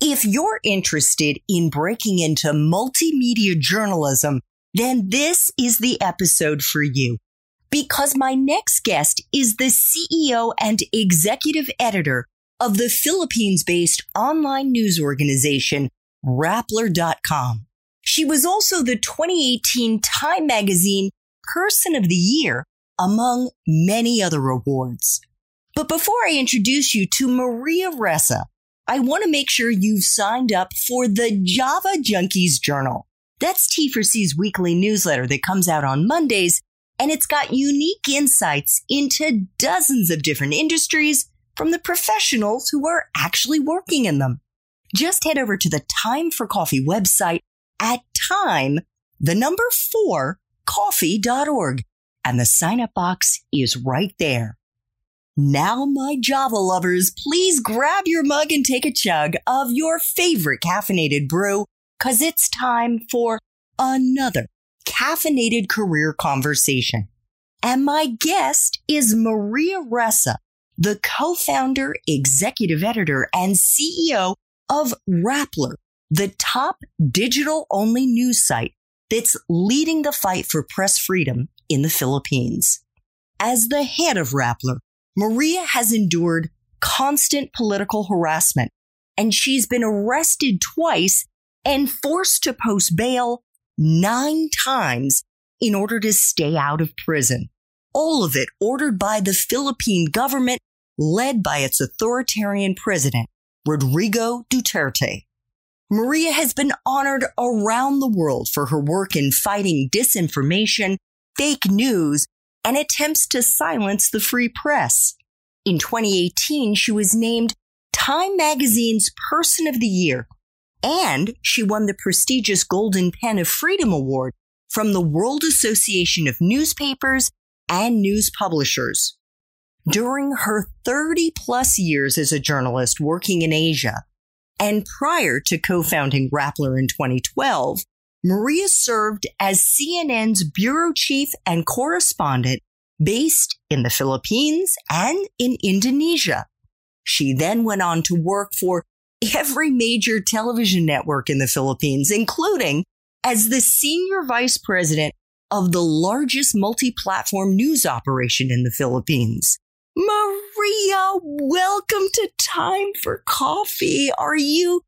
If you're interested in breaking into multimedia journalism, then this is the episode for you. Because my next guest is the CEO and executive editor of the Philippines based online news organization, Rappler.com. She was also the 2018 Time Magazine Person of the Year, among many other awards. But before I introduce you to Maria Ressa, I want to make sure you've signed up for the Java Junkies Journal. That's T4C's weekly newsletter that comes out on Mondays, and it's got unique insights into dozens of different industries from the professionals who are actually working in them. Just head over to the Time for Coffee website at time, the number four, coffee.org, and the sign up box is right there. Now, my Java lovers, please grab your mug and take a chug of your favorite caffeinated brew, cause it's time for another caffeinated career conversation. And my guest is Maria Ressa, the co-founder, executive editor, and CEO of Rappler, the top digital only news site that's leading the fight for press freedom in the Philippines. As the head of Rappler, Maria has endured constant political harassment and she's been arrested twice and forced to post bail nine times in order to stay out of prison. All of it ordered by the Philippine government led by its authoritarian president, Rodrigo Duterte. Maria has been honored around the world for her work in fighting disinformation, fake news, and attempts to silence the free press. In 2018, she was named Time Magazine's Person of the Year, and she won the prestigious Golden Pen of Freedom Award from the World Association of Newspapers and News Publishers. During her 30 plus years as a journalist working in Asia, and prior to co-founding Rappler in 2012, Maria served as CNN's bureau chief and correspondent based in the Philippines and in Indonesia. She then went on to work for every major television network in the Philippines, including as the senior vice president of the largest multi-platform news operation in the Philippines. Maria, welcome to Time for Coffee. Are you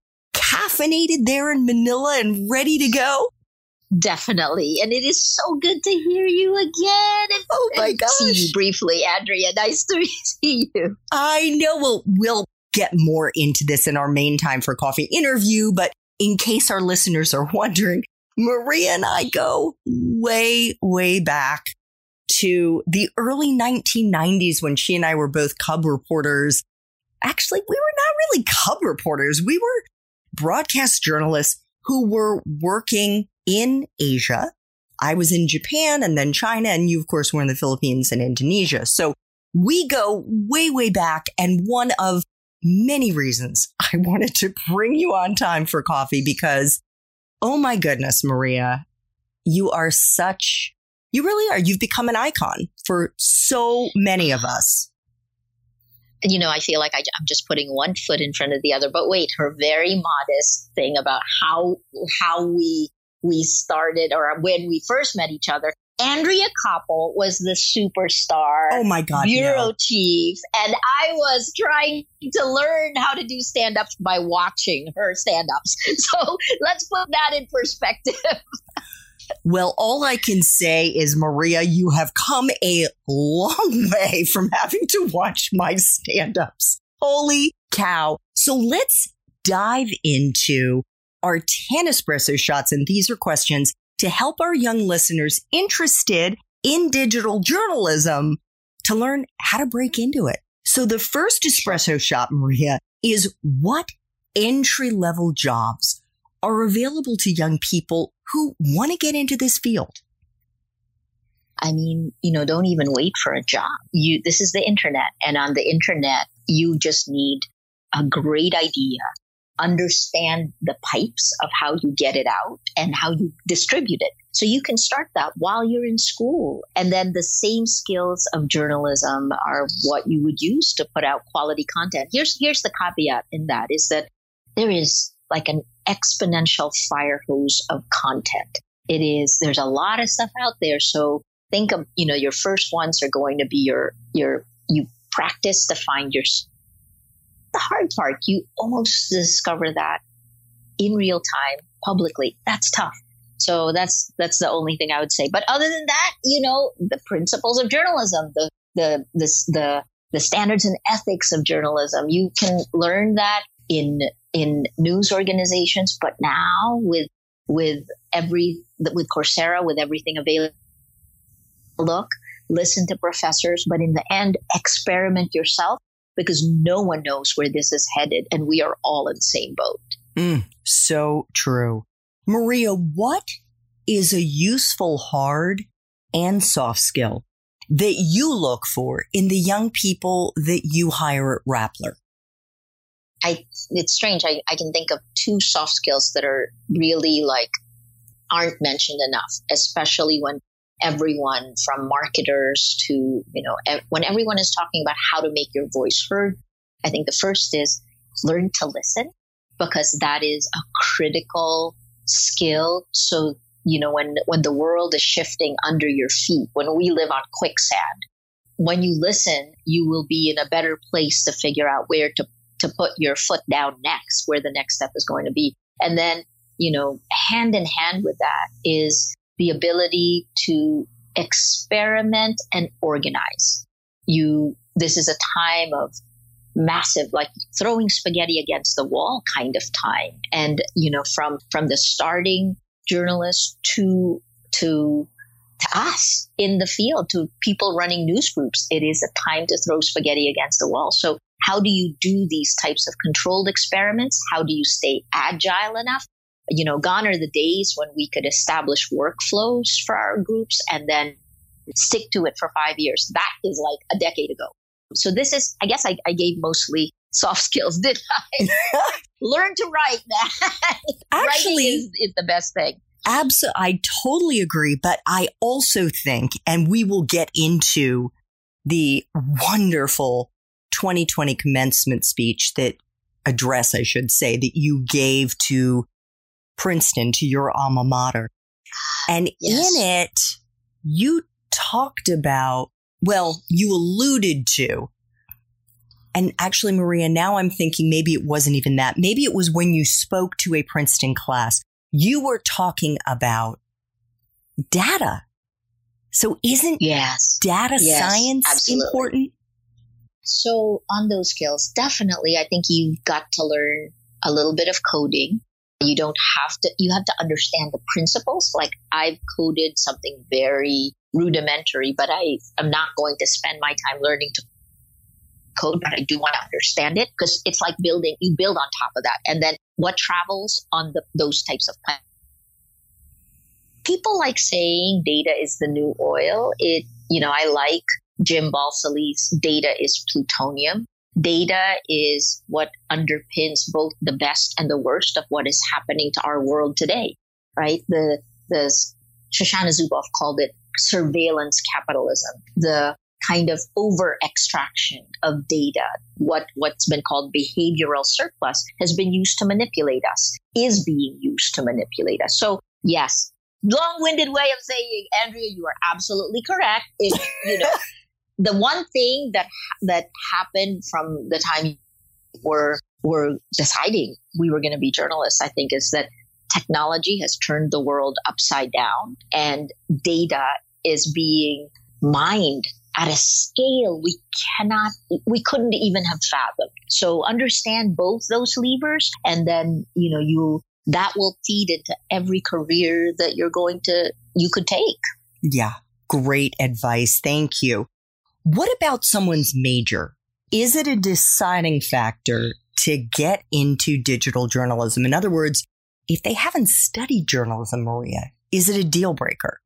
caffeinated there in Manila and ready to go? Definitely. And it is so good to hear you again. And, oh my gosh. See you briefly, Andrea. Nice to see you. I know. Well, we'll get more into this in our main time for coffee interview, but in case our listeners are wondering, Maria and I go way, way back to the early 1990s when she and I were both Cub reporters. Actually, we were not really Cub reporters. We were broadcast journalists who were working in Asia. I was in Japan and then China, and you, of course, were in the Philippines and Indonesia. So we go way, way back. And one of many reasons I wanted to bring you on time for coffee because, oh my goodness, Maria, you are such, you really are. You've become an icon for so many of us. You know, I feel like I, am just putting one foot in front of the other. But wait, her very modest thing about how how we we started or when we first met each other. Andrea Koppel was the superstar. Oh my God. Bureau no. chief. And I was trying to learn how to do stand ups by watching her stand ups. So let's put that in perspective. Well, all I can say is, Maria, you have come a long way from having to watch my stand ups. Holy cow. So let's dive into our 10 espresso shots. And these are questions to help our young listeners interested in digital journalism to learn how to break into it. So the first espresso shot, Maria, is what entry level jobs are available to young people who want to get into this field? I mean, you know, don't even wait for a job. You, this is the internet. And on the internet, you just need a great idea, understand the pipes of how you get it out and how you distribute it. So you can start that while you're in school. And then the same skills of journalism are what you would use to put out quality content. Here's, here's the caveat in that is that there is like an exponential fire hose of content. It is, there's a lot of stuff out there. So think of, you know, your first ones are going to be your, your, you practice to find your, the hard part. You almost discover that in real time publicly. That's tough. So that's, that's the only thing I would say. But other than that, you know, the principles of journalism, the, the, the, the, the standards and ethics of journalism, you can learn that in in news organizations, but now with with every with Coursera, with everything available, look, listen to professors, but in the end, experiment yourself because no one knows where this is headed, and we are all in the same boat. Mm, so true, Maria. What is a useful hard and soft skill that you look for in the young people that you hire at Rappler? I it's strange. I, I can think of two soft skills that are really like aren't mentioned enough, especially when everyone from marketers to you know ev- when everyone is talking about how to make your voice heard. I think the first is learn to listen because that is a critical skill. So you know when when the world is shifting under your feet, when we live on quicksand, when you listen, you will be in a better place to figure out where to to put your foot down next, where the next step is going to be. And then, you know, hand in hand with that is the ability to experiment and organize. You, this is a time of massive, like throwing spaghetti against the wall kind of time. And, you know, from, from the starting journalist to, to, to us in the field, to people running news groups, it is a time to throw spaghetti against the wall. So how do you do these types of controlled experiments? How do you stay agile enough? You know, gone are the days when we could establish workflows for our groups and then stick to it for five years. That is like a decade ago. So this is, I guess I, I gave mostly soft skills, did I? Learn to write that. Actually, is, is the best thing. Absolutely. I totally agree. But I also think, and we will get into the wonderful 2020 commencement speech that address, I should say, that you gave to Princeton, to your alma mater. Ah, and yes. in it, you talked about, well, you alluded to, and actually, Maria, now I'm thinking maybe it wasn't even that. Maybe it was when you spoke to a Princeton class, you were talking about data. So isn't yes. data yes, science absolutely. important? So on those skills, definitely, I think you've got to learn a little bit of coding. You don't have to, you have to understand the principles. Like I've coded something very rudimentary, but I am not going to spend my time learning to code, but I do want to understand it because it's like building, you build on top of that. And then what travels on the, those types of plans. People like saying data is the new oil. It, you know, I like Jim Balsillie's data is plutonium. Data is what underpins both the best and the worst of what is happening to our world today, right? The, the Shoshana Zuboff called it surveillance capitalism, the kind of over extraction of data, what, what's been called behavioral surplus has been used to manipulate us, is being used to manipulate us. So yes, long-winded way of saying, Andrea, you are absolutely correct. If, you know, the one thing that that happened from the time we're we're deciding we were going to be journalists, I think, is that technology has turned the world upside down and data is being mined at a scale we cannot, we couldn't even have fathomed. So understand both those levers and then, you know, you, that will feed into every career that you're going to, you could take. Yeah. Great advice. Thank you. What about someone's major? Is it a deciding factor to get into digital journalism? In other words, if they haven't studied journalism, Maria, is it a deal breaker?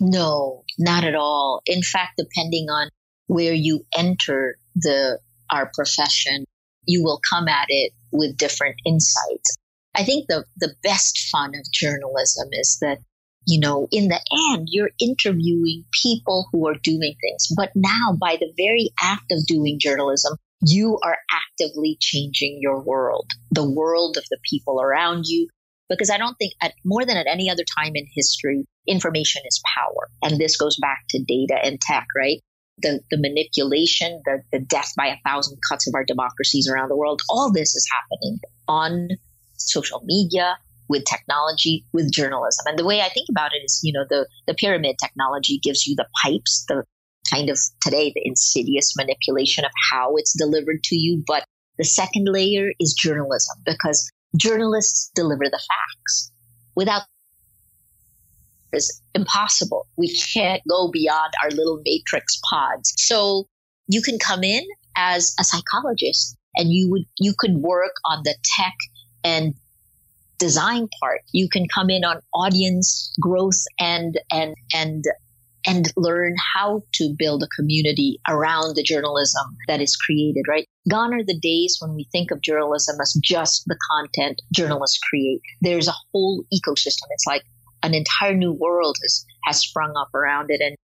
No, not at all. In fact, depending on where you enter the our profession, you will come at it with different insights. I think the the best fun of journalism is that you know, in the end, you're interviewing people who are doing things. But now, by the very act of doing journalism, you are actively changing your world, the world of the people around you. Because I don't think at more than at any other time in history, information is power. And this goes back to data and tech, right? The, the manipulation, the, the death by a thousand cuts of our democracies around the world, all this is happening on social media, with technology, with journalism. And the way I think about it is, you know, the, the pyramid technology gives you the pipes, the kind of today, the insidious manipulation of how it's delivered to you. But the second layer is journalism because journalists deliver the facts. Without is impossible. We can't go beyond our little matrix pods. So you can come in as a psychologist and you would you could work on the tech and design part. You can come in on audience growth and and and and learn how to build a community around the journalism that is created, right? Gone are the days when we think of journalism as just the content journalists create. There's a whole ecosystem. It's like an entire new world has, has sprung up around it and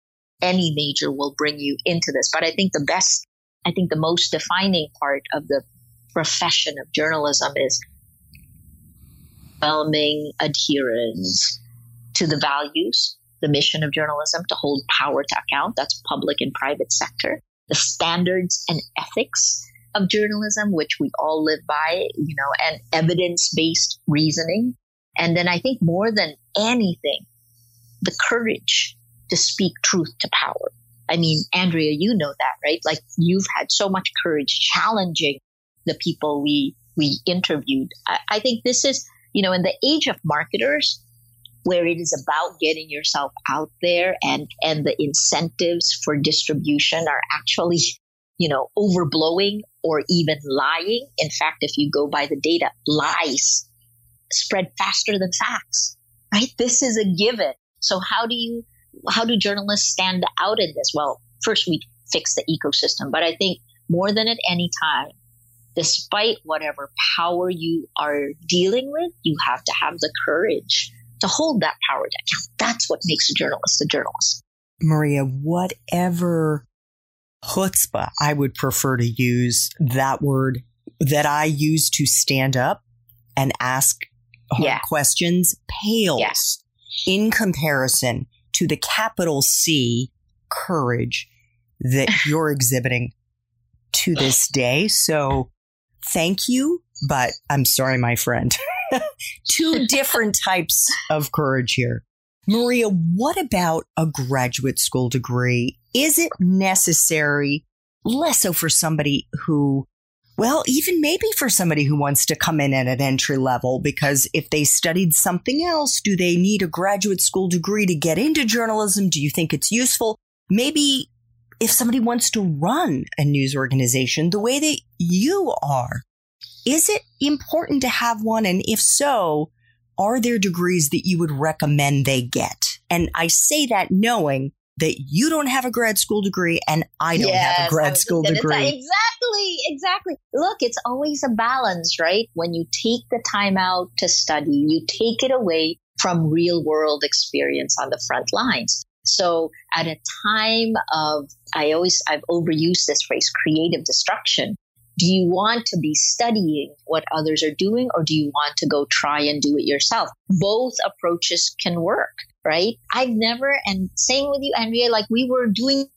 any major will bring you into this. But I think the best, I think the most defining part of the profession of journalism is overwhelming adherence to the values, the mission of journalism to hold power to account. That's public and private sector. The standards and ethics of journalism, which we all live by, you know, and evidence based reasoning. And then I think more than anything, the courage to speak truth to power. I mean, Andrea, you know that, right? Like you've had so much courage challenging the people we we interviewed. I, I think this is you know, in the age of marketers, where it is about getting yourself out there and, and the incentives for distribution are actually, you know, overblowing or even lying. In fact, if you go by the data, lies spread faster than facts, right? This is a given. So how do you, how do journalists stand out in this? Well, first we fix the ecosystem, but I think more than at any time, despite whatever power you are dealing with, you have to have the courage to hold that power to account. That's what makes a journalist a journalist. Maria, whatever chutzpah, I would prefer to use that word that I use to stand up and ask hard yeah. questions pales yeah. in comparison to the capital C courage that you're exhibiting to this day. So thank you, but I'm sorry, my friend. Two different types of courage here. Maria, what about a graduate school degree? Is it necessary? Less so for somebody who, well, even maybe for somebody who wants to come in at an entry level, because if they studied something else, do they need a graduate school degree to get into journalism? Do you think it's useful? Maybe if somebody wants to run a news organization the way that you are, is it important to have one? And if so, are there degrees that you would recommend they get? And I say that knowing that you don't have a grad school degree and I don't yes, have a grad school degree. Exactly, exactly. Look, it's always a balance, right? When you take the time out to study, you take it away from real world experience on the front lines. So at a time of, I always, I've overused this phrase, creative destruction. Do you want to be studying what others are doing or do you want to go try and do it yourself? Both approaches can work, right? I've never, and same with you, Andrea, like we were doing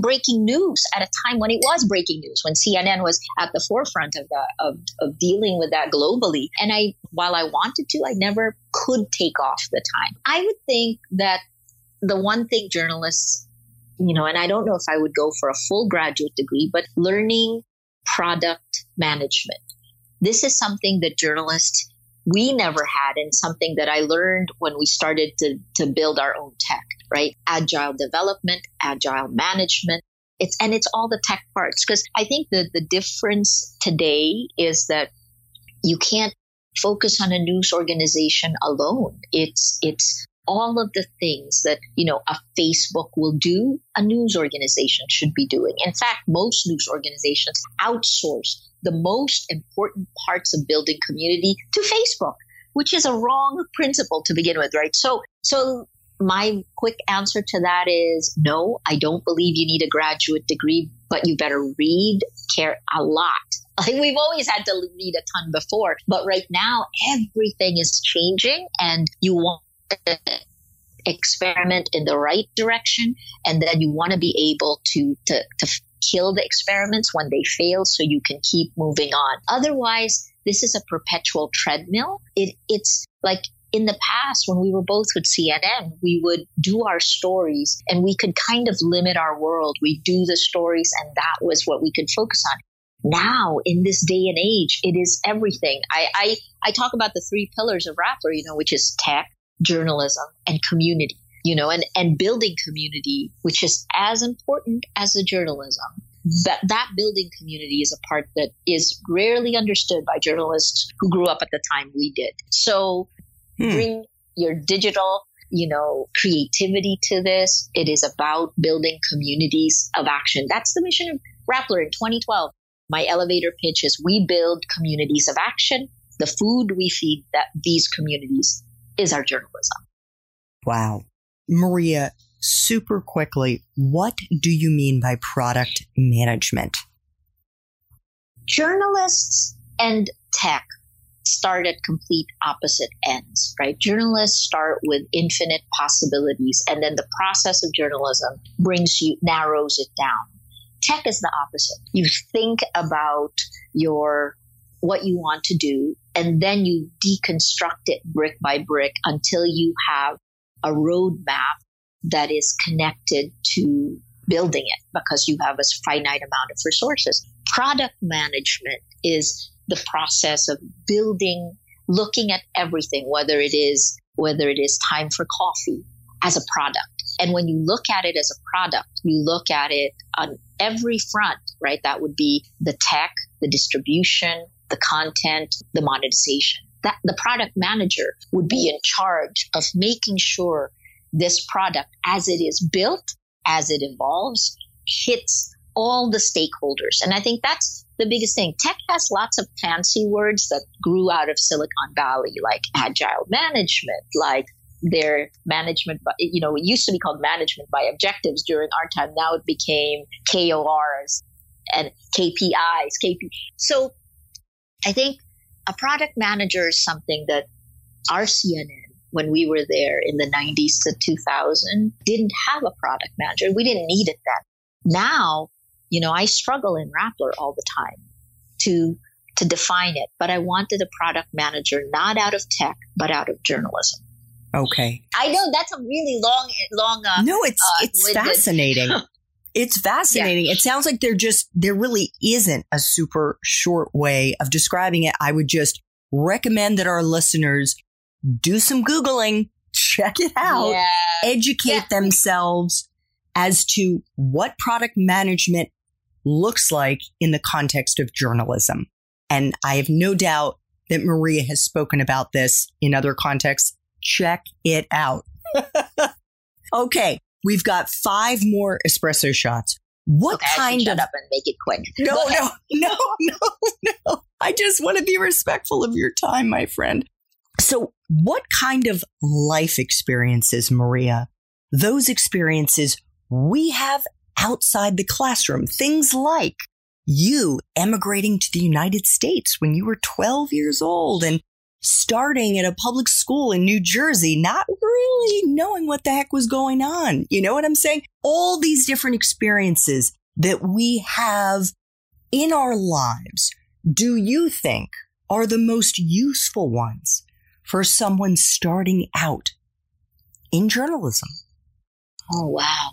breaking news at a time when it was breaking news, when CNN was at the forefront of the of, of dealing with that globally. And I, while I wanted to, I never could take off the time. I would think that the one thing journalists, you know, and I don't know if I would go for a full graduate degree, but learning product management. This is something that journalists we never had and something that I learned when we started to, to build our own tech, right? Agile development, agile management. It's, and it's all the tech parts. Cause I think that the difference today is that you can't focus on a news organization alone. It's, it's all of the things that, you know, a Facebook will do, a news organization should be doing. In fact, most news organizations outsource the most important parts of building community to Facebook, which is a wrong principle to begin with, right? So, so my quick answer to that is no, I don't believe you need a graduate degree, but you better read, care a lot. Like we've always had to read a ton before, but right now everything is changing and you want experiment in the right direction and then you want to be able to, to, to kill the experiments when they fail so you can keep moving on. Otherwise, this is a perpetual treadmill. It, it's like in the past when we were both with CNN, we would do our stories and we could kind of limit our world. We do the stories and that was what we could focus on. Now, in this day and age, it is everything. I, I, I talk about the three pillars of Rappler, you know, which is tech, journalism, and community you know, and, and building community, which is as important as the journalism. That, that building community is a part that is rarely understood by journalists who grew up at the time we did. So hmm. bring your digital, you know, creativity to this. It is about building communities of action. That's the mission of Rappler in 2012. My elevator pitch is we build communities of action. The food we feed that these communities is our journalism. Wow. Maria, super quickly, what do you mean by product management? Journalists and tech start at complete opposite ends, right? Journalists start with infinite possibilities, and then the process of journalism brings you, narrows it down. Tech is the opposite. You think about your, what you want to do, and then you deconstruct it brick by brick until you have a roadmap that is connected to building it because you have a finite amount of resources. Product management is the process of building, looking at everything, whether it is, whether it is time for coffee as a product. And when you look at it as a product, you look at it on every front, right? That would be the tech, the distribution, the content, the monetization that the product manager would be in charge of making sure this product as it is built, as it evolves, hits all the stakeholders. And I think that's the biggest thing. Tech has lots of fancy words that grew out of Silicon Valley, like agile management, like their management, you know, it used to be called management by objectives during our time. Now it became KORs and KPIs, KP. So I think a product manager is something that our CNN, when we were there in the 90s to 2000, didn't have a product manager. We didn't need it then. Now, you know, I struggle in Rappler all the time to to define it, but I wanted a product manager not out of tech, but out of journalism. Okay. I know that's a really long, long. Uh, no, it's uh, it's fascinating. It's fascinating. Yeah. It sounds like there just, there really isn't a super short way of describing it. I would just recommend that our listeners do some Googling, check it out, yeah. educate yeah. themselves as to what product management looks like in the context of journalism. And I have no doubt that Maria has spoken about this in other contexts. Check it out. okay. We've got five more espresso shots. What okay, kind shut of up and make it quick? No, no, no, no, no. I just want to be respectful of your time, my friend. So, what kind of life experiences, Maria? Those experiences we have outside the classroom. Things like you emigrating to the United States when you were 12 years old and starting at a public school in New Jersey, not really knowing what the heck was going on. You know what I'm saying? All these different experiences that we have in our lives, do you think are the most useful ones for someone starting out in journalism? Oh, wow.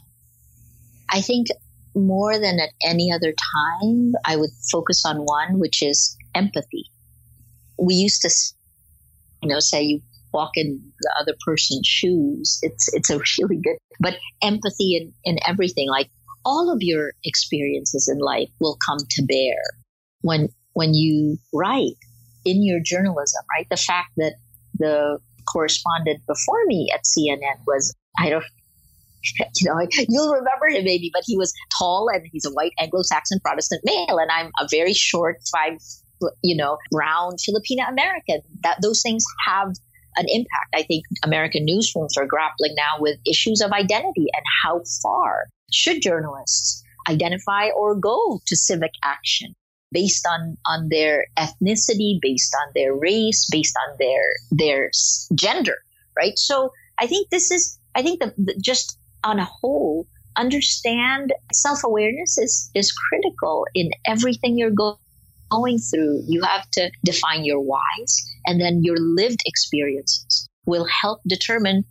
I think more than at any other time, I would focus on one, which is empathy. We used to, you know, say you walk in the other person's shoes. It's it's a really good, but empathy in, in everything. Like all of your experiences in life will come to bear when when you write in your journalism. Right, the fact that the correspondent before me at CNN was I don't you know, you'll remember him maybe, but he was tall and he's a white Anglo-Saxon Protestant male, and I'm a very short, five, you know, brown Filipina American. That those things have an impact. I think American newsrooms are grappling now with issues of identity and how far should journalists identify or go to civic action based on on their ethnicity, based on their race, based on their their gender, right? So I think this is I think the, the just on a whole, understand self awareness is, is critical in everything you're go- going through. You have to define your whys, and then your lived experiences will help determine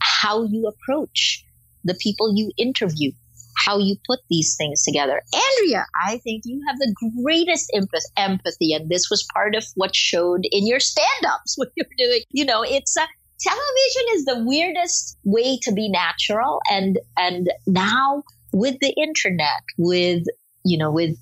how you approach the people you interview, how you put these things together. Andrea, I think you have the greatest empathy, and this was part of what showed in your stand ups when you're doing, you know, it's a television is the weirdest way to be natural and and now with the internet with you know with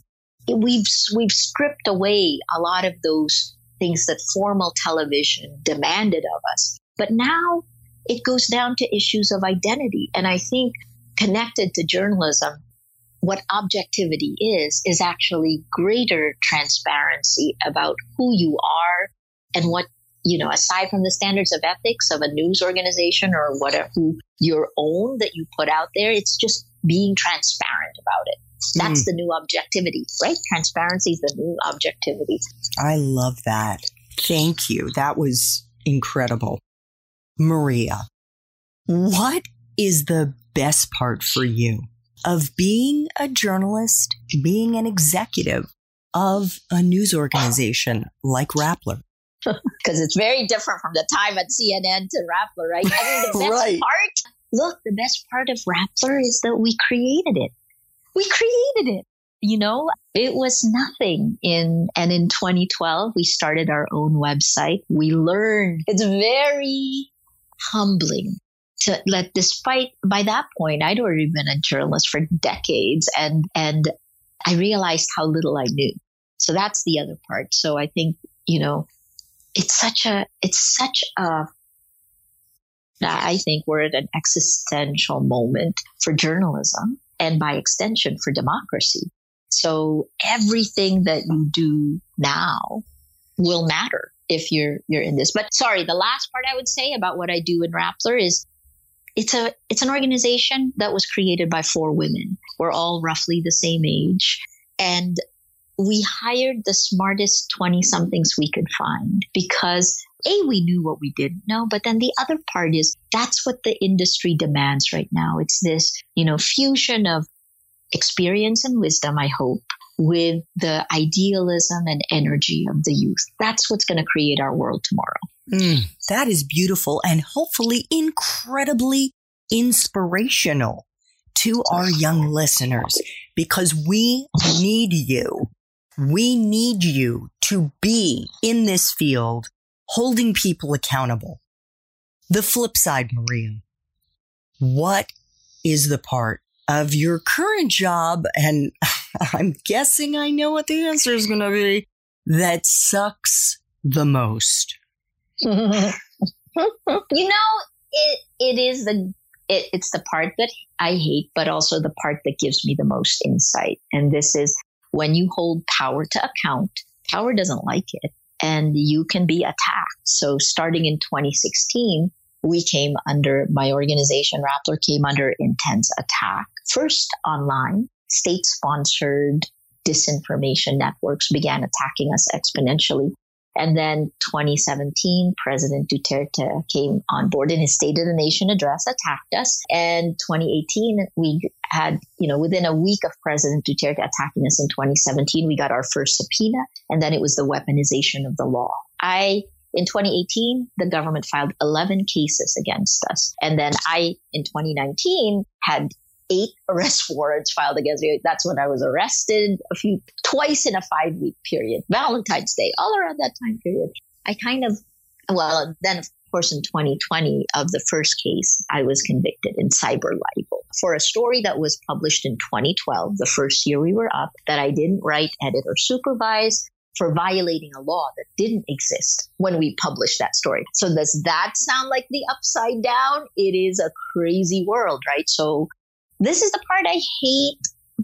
we've we've stripped away a lot of those things that formal television demanded of us but now it goes down to issues of identity and i think connected to journalism what objectivity is is actually greater transparency about who you are and what you know, aside from the standards of ethics of a news organization or whatever, your own that you put out there, it's just being transparent about it. That's mm. the new objectivity, right? Transparency is the new objectivity. I love that. Thank you. That was incredible. Maria, what is the best part for you of being a journalist, being an executive of a news organization like Rappler? because it's very different from the time at CNN to Rappler, right? I mean, the best right. part, look, the best part of Rappler is that we created it. We created it. You know, it was nothing in, and in 2012, we started our own website. We learned it's very humbling to let, despite by that point, I'd already been a journalist for decades and, and I realized how little I knew. So that's the other part. So I think, you know, it's such a it's such a I think we're at an existential moment for journalism and by extension for democracy. So everything that you do now will matter if you're you're in this. But sorry, the last part I would say about what I do in Rappler is it's a it's an organization that was created by four women. We're all roughly the same age. And we hired the smartest 20 somethings we could find because a we knew what we didn't know but then the other part is that's what the industry demands right now. It's this you know fusion of experience and wisdom i hope with the idealism and energy of the youth. That's what's going to create our world tomorrow. Mm, that is beautiful and hopefully incredibly inspirational to our young listeners because we need you. We need you to be in this field holding people accountable. The flip side, Maria, what is the part of your current job? And I'm guessing I know what the answer is going to be that sucks the most. you know, it, it is the, it, it's the part that I hate, but also the part that gives me the most insight. And this is when you hold power to account, power doesn't like it and you can be attacked. So starting in 2016, we came under my organization, Rappler came under intense attack. First online, state sponsored disinformation networks began attacking us exponentially. And then 2017, President Duterte came on board in his State of the Nation address, attacked us. And 2018, we had, you know, within a week of President Duterte attacking us in 2017, we got our first subpoena. And then it was the weaponization of the law. I in 2018, the government filed 11 cases against us. And then I, in 2019, had eight arrest warrants filed against me. That's when I was arrested a few, twice in a five week period, Valentine's Day, all around that time period. I kind of, well, then of course in 2020 of the first case, I was convicted in cyber libel for a story that was published in 2012, the first year we were up, that I didn't write, edit, or supervise for violating a law that didn't exist when we published that story. So does that sound like the upside down? It is a crazy world, right? So this is the part I hate,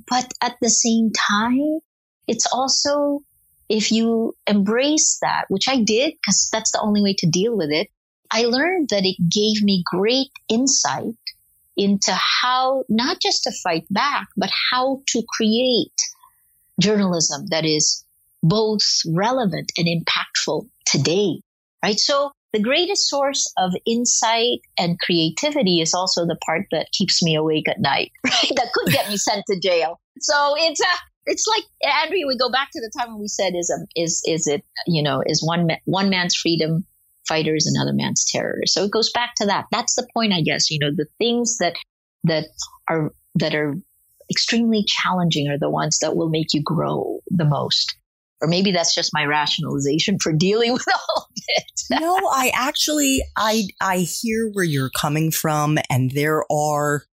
but at the same time, it's also if you embrace that, which I did because that's the only way to deal with it. I learned that it gave me great insight into how not just to fight back, but how to create journalism that is both relevant and impactful today, right? So the greatest source of insight and creativity is also the part that keeps me awake at night, right? That could get me sent to jail. So it's a, it's like Andrea. We go back to the time when we said, "Is a, is is it you know is one one man's freedom fighter is another man's terror." So it goes back to that. That's the point, I guess. You know, the things that that are that are extremely challenging are the ones that will make you grow the most or maybe that's just my rationalization for dealing with all of it. no, I actually I I hear where you're coming from and there are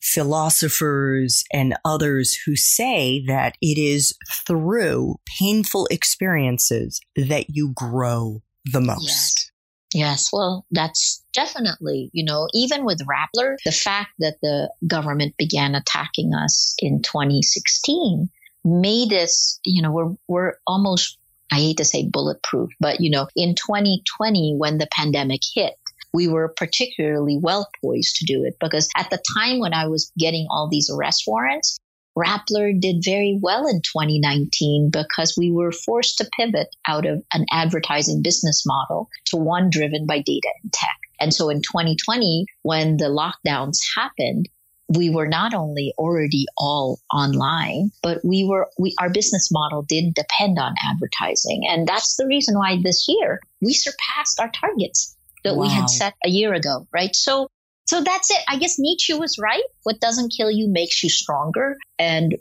philosophers and others who say that it is through painful experiences that you grow the most. Yes. Yes, well, that's definitely, you know, even with Rappler, the fact that the government began attacking us in 2016 made us, you know, we're, we're almost, I hate to say bulletproof, but, you know, in 2020, when the pandemic hit, we were particularly well poised to do it because at the time when I was getting all these arrest warrants, Rappler did very well in 2019 because we were forced to pivot out of an advertising business model to one driven by data and tech. And so in 2020, when the lockdowns happened, we were not only already all online, but we were, we, our business model did depend on advertising. And that's the reason why this year we surpassed our targets that wow. we had set a year ago, right? So, so that's it. I guess Nietzsche was right. What doesn't kill you makes you stronger and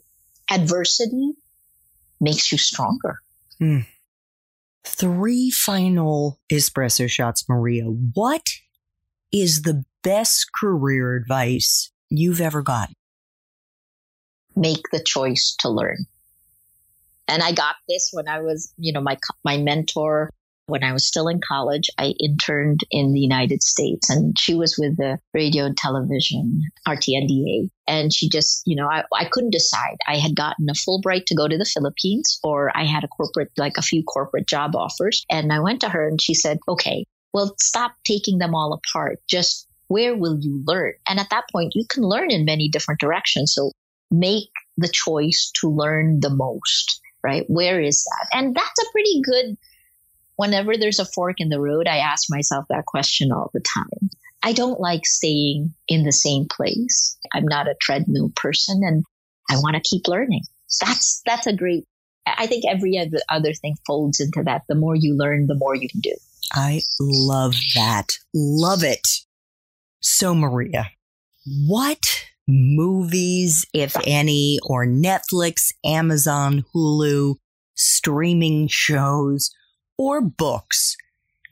adversity makes you stronger. Hmm. Three final espresso shots, Maria. What is the best career advice you've ever gotten? Make the choice to learn. And I got this when I was, you know, my, my mentor, when I was still in college, I interned in the United States and she was with the radio and television, RTNDA. And she just, you know, I, I couldn't decide. I had gotten a Fulbright to go to the Philippines or I had a corporate, like a few corporate job offers. And I went to her and she said, okay, well, stop taking them all apart. Just where will you learn? And at that point, you can learn in many different directions. So make the choice to learn the most, right? Where is that? And that's a pretty good, whenever there's a fork in the road, I ask myself that question all the time. I don't like staying in the same place. I'm not a treadmill person and I want to keep learning. That's, that's a great, I think every other thing folds into that. The more you learn, the more you can do. I love that. Love it. So, Maria, what movies, if any, or Netflix, Amazon, Hulu, streaming shows, or books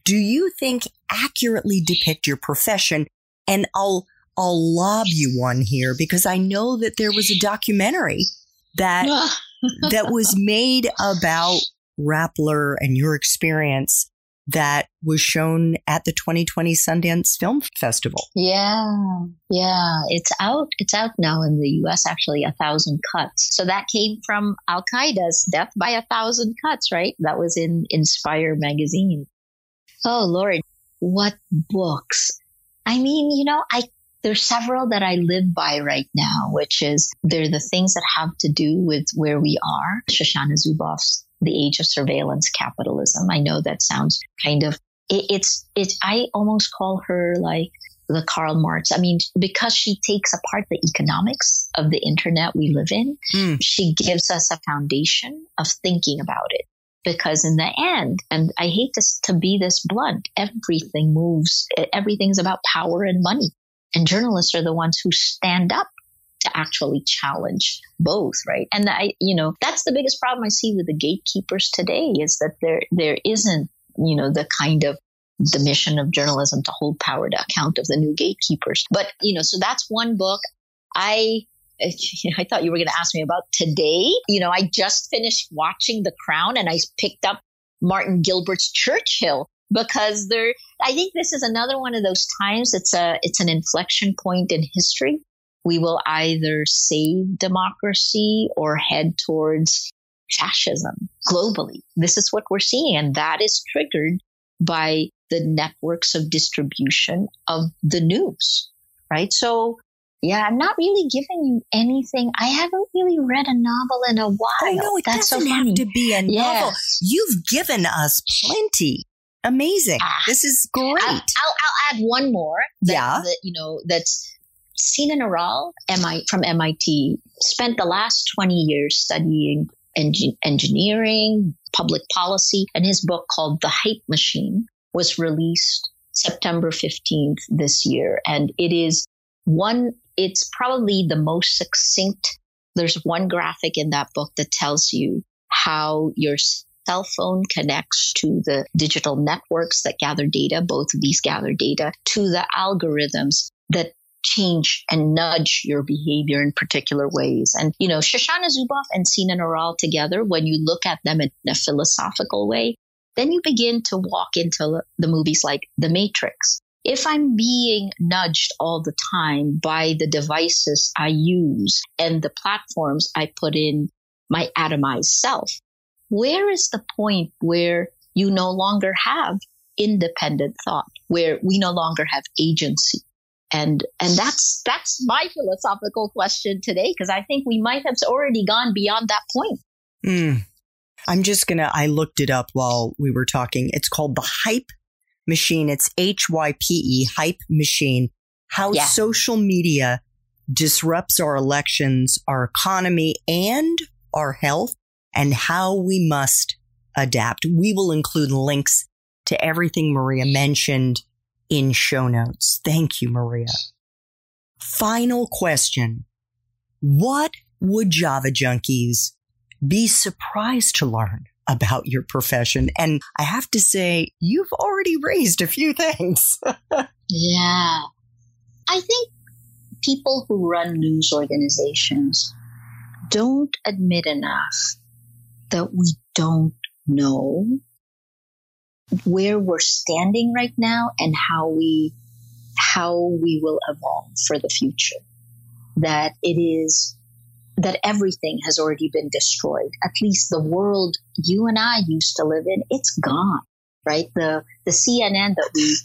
do you think accurately depict your profession? And I'll I'll lob you one here because I know that there was a documentary that that was made about Rappler and your experience that was shown at the 2020 Sundance Film Festival. Yeah, yeah, it's out. It's out now in the U.S. Actually, a thousand cuts. So that came from Al Qaeda's Death by a Thousand Cuts, right? That was in Inspire magazine. Oh Lord, what books? I mean, you know, I there's several that I live by right now, which is they're the things that have to do with where we are. Shoshana Zuboff's the age of surveillance capitalism. I know that sounds kind of it, it's it's I almost call her like the Karl Marx. I mean, because she takes apart the economics of the internet we live in, mm. she gives us a foundation of thinking about it. Because in the end, and I hate to, to be this blunt, everything moves, everything's about power and money. And journalists are the ones who stand up actually challenge both, right? And I, you know, that's the biggest problem I see with the gatekeepers today is that there there isn't, you know, the kind of the mission of journalism to hold power to account of the new gatekeepers. But, you know, so that's one book. I I thought you were going to ask me about today. You know, I just finished watching The Crown and I picked up Martin Gilbert's Churchill because there I think this is another one of those times it's a it's an inflection point in history we will either save democracy or head towards fascism globally. This is what we're seeing. And that is triggered by the networks of distribution of the news, right? So, yeah, I'm not really giving you anything. I haven't really read a novel in a while. Oh, no, it That's doesn't so have to be a yes. novel. You've given us plenty. Amazing. Ah, this is great. I'll, I'll, I'll, add one more. That, yeah. That, you know, that's Sinan Aral MI, from MIT spent the last 20 years studying engineering, public policy, and his book called The Hype Machine was released September 15th this year. And it is one, it's probably the most succinct. There's one graphic in that book that tells you how your cell phone connects to the digital networks that gather data, both of these gather data, to the algorithms that change and nudge your behavior in particular ways. And, you know, Shoshana Zuboff and Sinan Aral together, when you look at them in a philosophical way, then you begin to walk into the movies like The Matrix. If I'm being nudged all the time by the devices I use and the platforms I put in my atomized self, where is the point where you no longer have independent thought, where we no longer have agency? And and that's that's my philosophical question today because i think we might have already gone beyond that point. Mm. i'm just gonna i looked it up while we were talking. It's called the hype machine. It's h-y-p-e hype machine. How yeah. social media disrupts our elections our economy and our health and how we must adapt. We will include links to everything maria mentioned in show notes. Thank you, Maria. Final question. What would Java junkies be surprised to learn about your profession? And I have to say, you've already raised a few things. yeah. I think people who run news organizations don't admit enough that we don't know where we're standing right now and how we how we will evolve for the future. That it is that everything has already been destroyed. At least the world you and I used to live in, it's gone. Right? The the CNN that we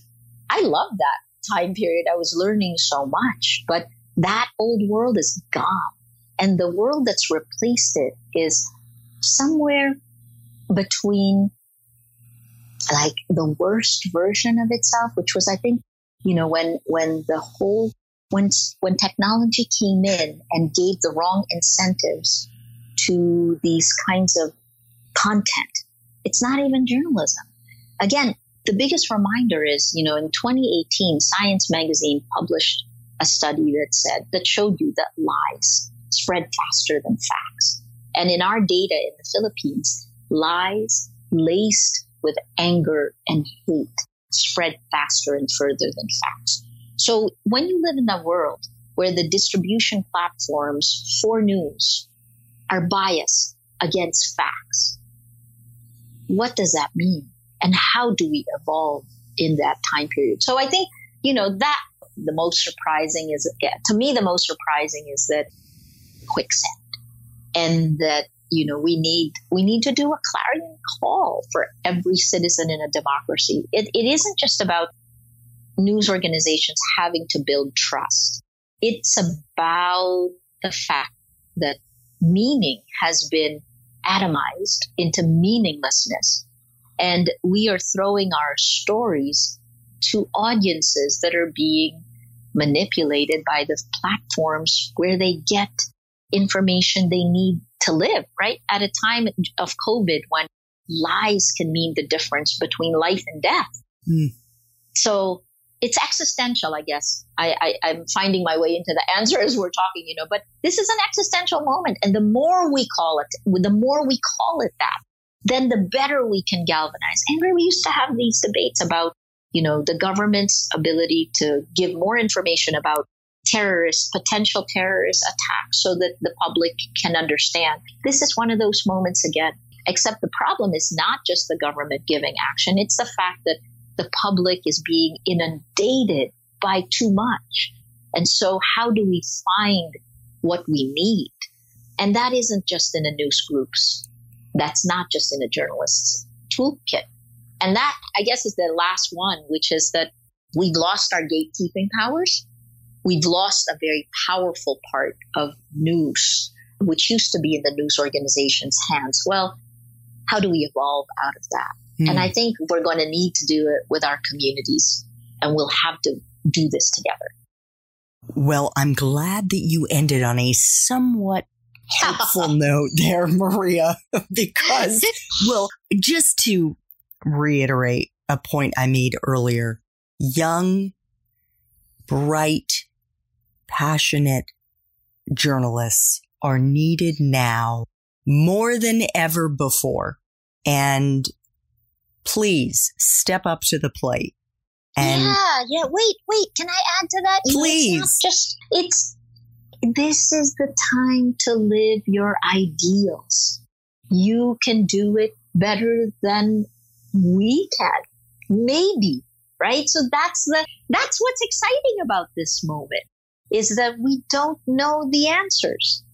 I love that time period. I was learning so much, but that old world is gone. And the world that's replaced it is somewhere between like the worst version of itself, which was, I think, you know, when, when the whole, when, when technology came in and gave the wrong incentives to these kinds of content, it's not even journalism. Again, the biggest reminder is, you know, in 2018, Science Magazine published a study that said, that showed you that lies spread faster than facts. And in our data in the Philippines, lies laced with anger and hate spread faster and further than facts. So when you live in a world where the distribution platforms for news are biased against facts, what does that mean? And how do we evolve in that time period? So I think, you know, that the most surprising is, to me, the most surprising is that quicksand and that you know we need we need to do a clarion call for every citizen in a democracy it, it isn't just about news organizations having to build trust it's about the fact that meaning has been atomized into meaninglessness. And we are throwing our stories to audiences that are being manipulated by the platforms where they get information they need to live, right? At a time of COVID when lies can mean the difference between life and death. Mm. So it's existential, I guess. I, I, am finding my way into the answer as we're talking, you know, but this is an existential moment. And the more we call it, the more we call it that, then the better we can galvanize. And we used to have these debates about, you know, the government's ability to give more information about terrorist, potential terrorist attacks so that the public can understand. This is one of those moments again. Except the problem is not just the government giving action, it's the fact that the public is being inundated by too much. And so, how do we find what we need? And that isn't just in the news groups. That's not just in a journalist's toolkit. And that, I guess, is the last one, which is that we've lost our gatekeeping powers. We've lost a very powerful part of news, which used to be in the news organization's hands. Well, how do we evolve out of that? Mm. And I think we're going to need to do it with our communities, and we'll have to do this together. Well, I'm glad that you ended on a somewhat helpful note there, Maria, because, well, just to reiterate a point I made earlier, young, bright, passionate journalists are needed now more than ever before. And please step up to the plate. And yeah, yeah. Wait, wait. Can I add to that? Please. It's just it's this is the time to live your ideals. You can do it better than we can. Maybe, right? So that's the that's what's exciting about this moment is that we don't know the answers.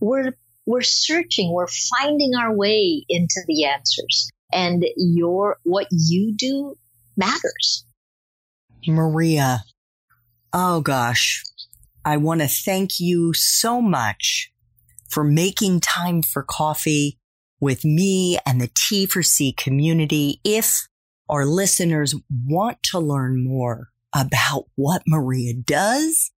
We're we're searching, we're finding our way into the answers and your what you do matters. Maria, oh gosh, I want to thank you so much for making time for coffee with me and the T for C community. If our listeners want to learn more about what Maria does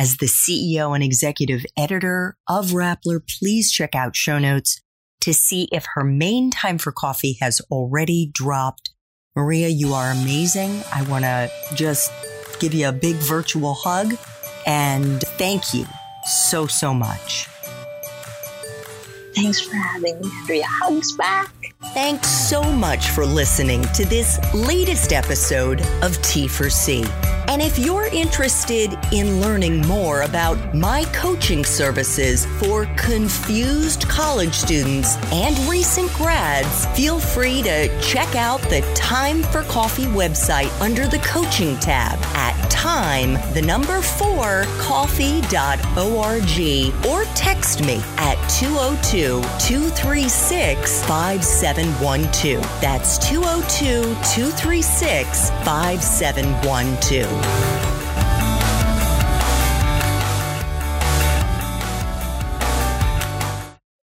as the CEO and executive editor of Rappler, please check out show notes to see if her main time for coffee has already dropped. Maria, you are amazing. I want to just give you a big virtual hug and thank you so, so much. Thanks for having me, Andrea. Hugs back. Thanks so much for listening to this latest episode of T for C. And if you're interested in learning more about my coaching services for confused college students and recent grads, feel free to check out the Time for Coffee website under the coaching tab at time, the number four, coffee.org, or text me at 202 236 5712. That's 202 236 5712.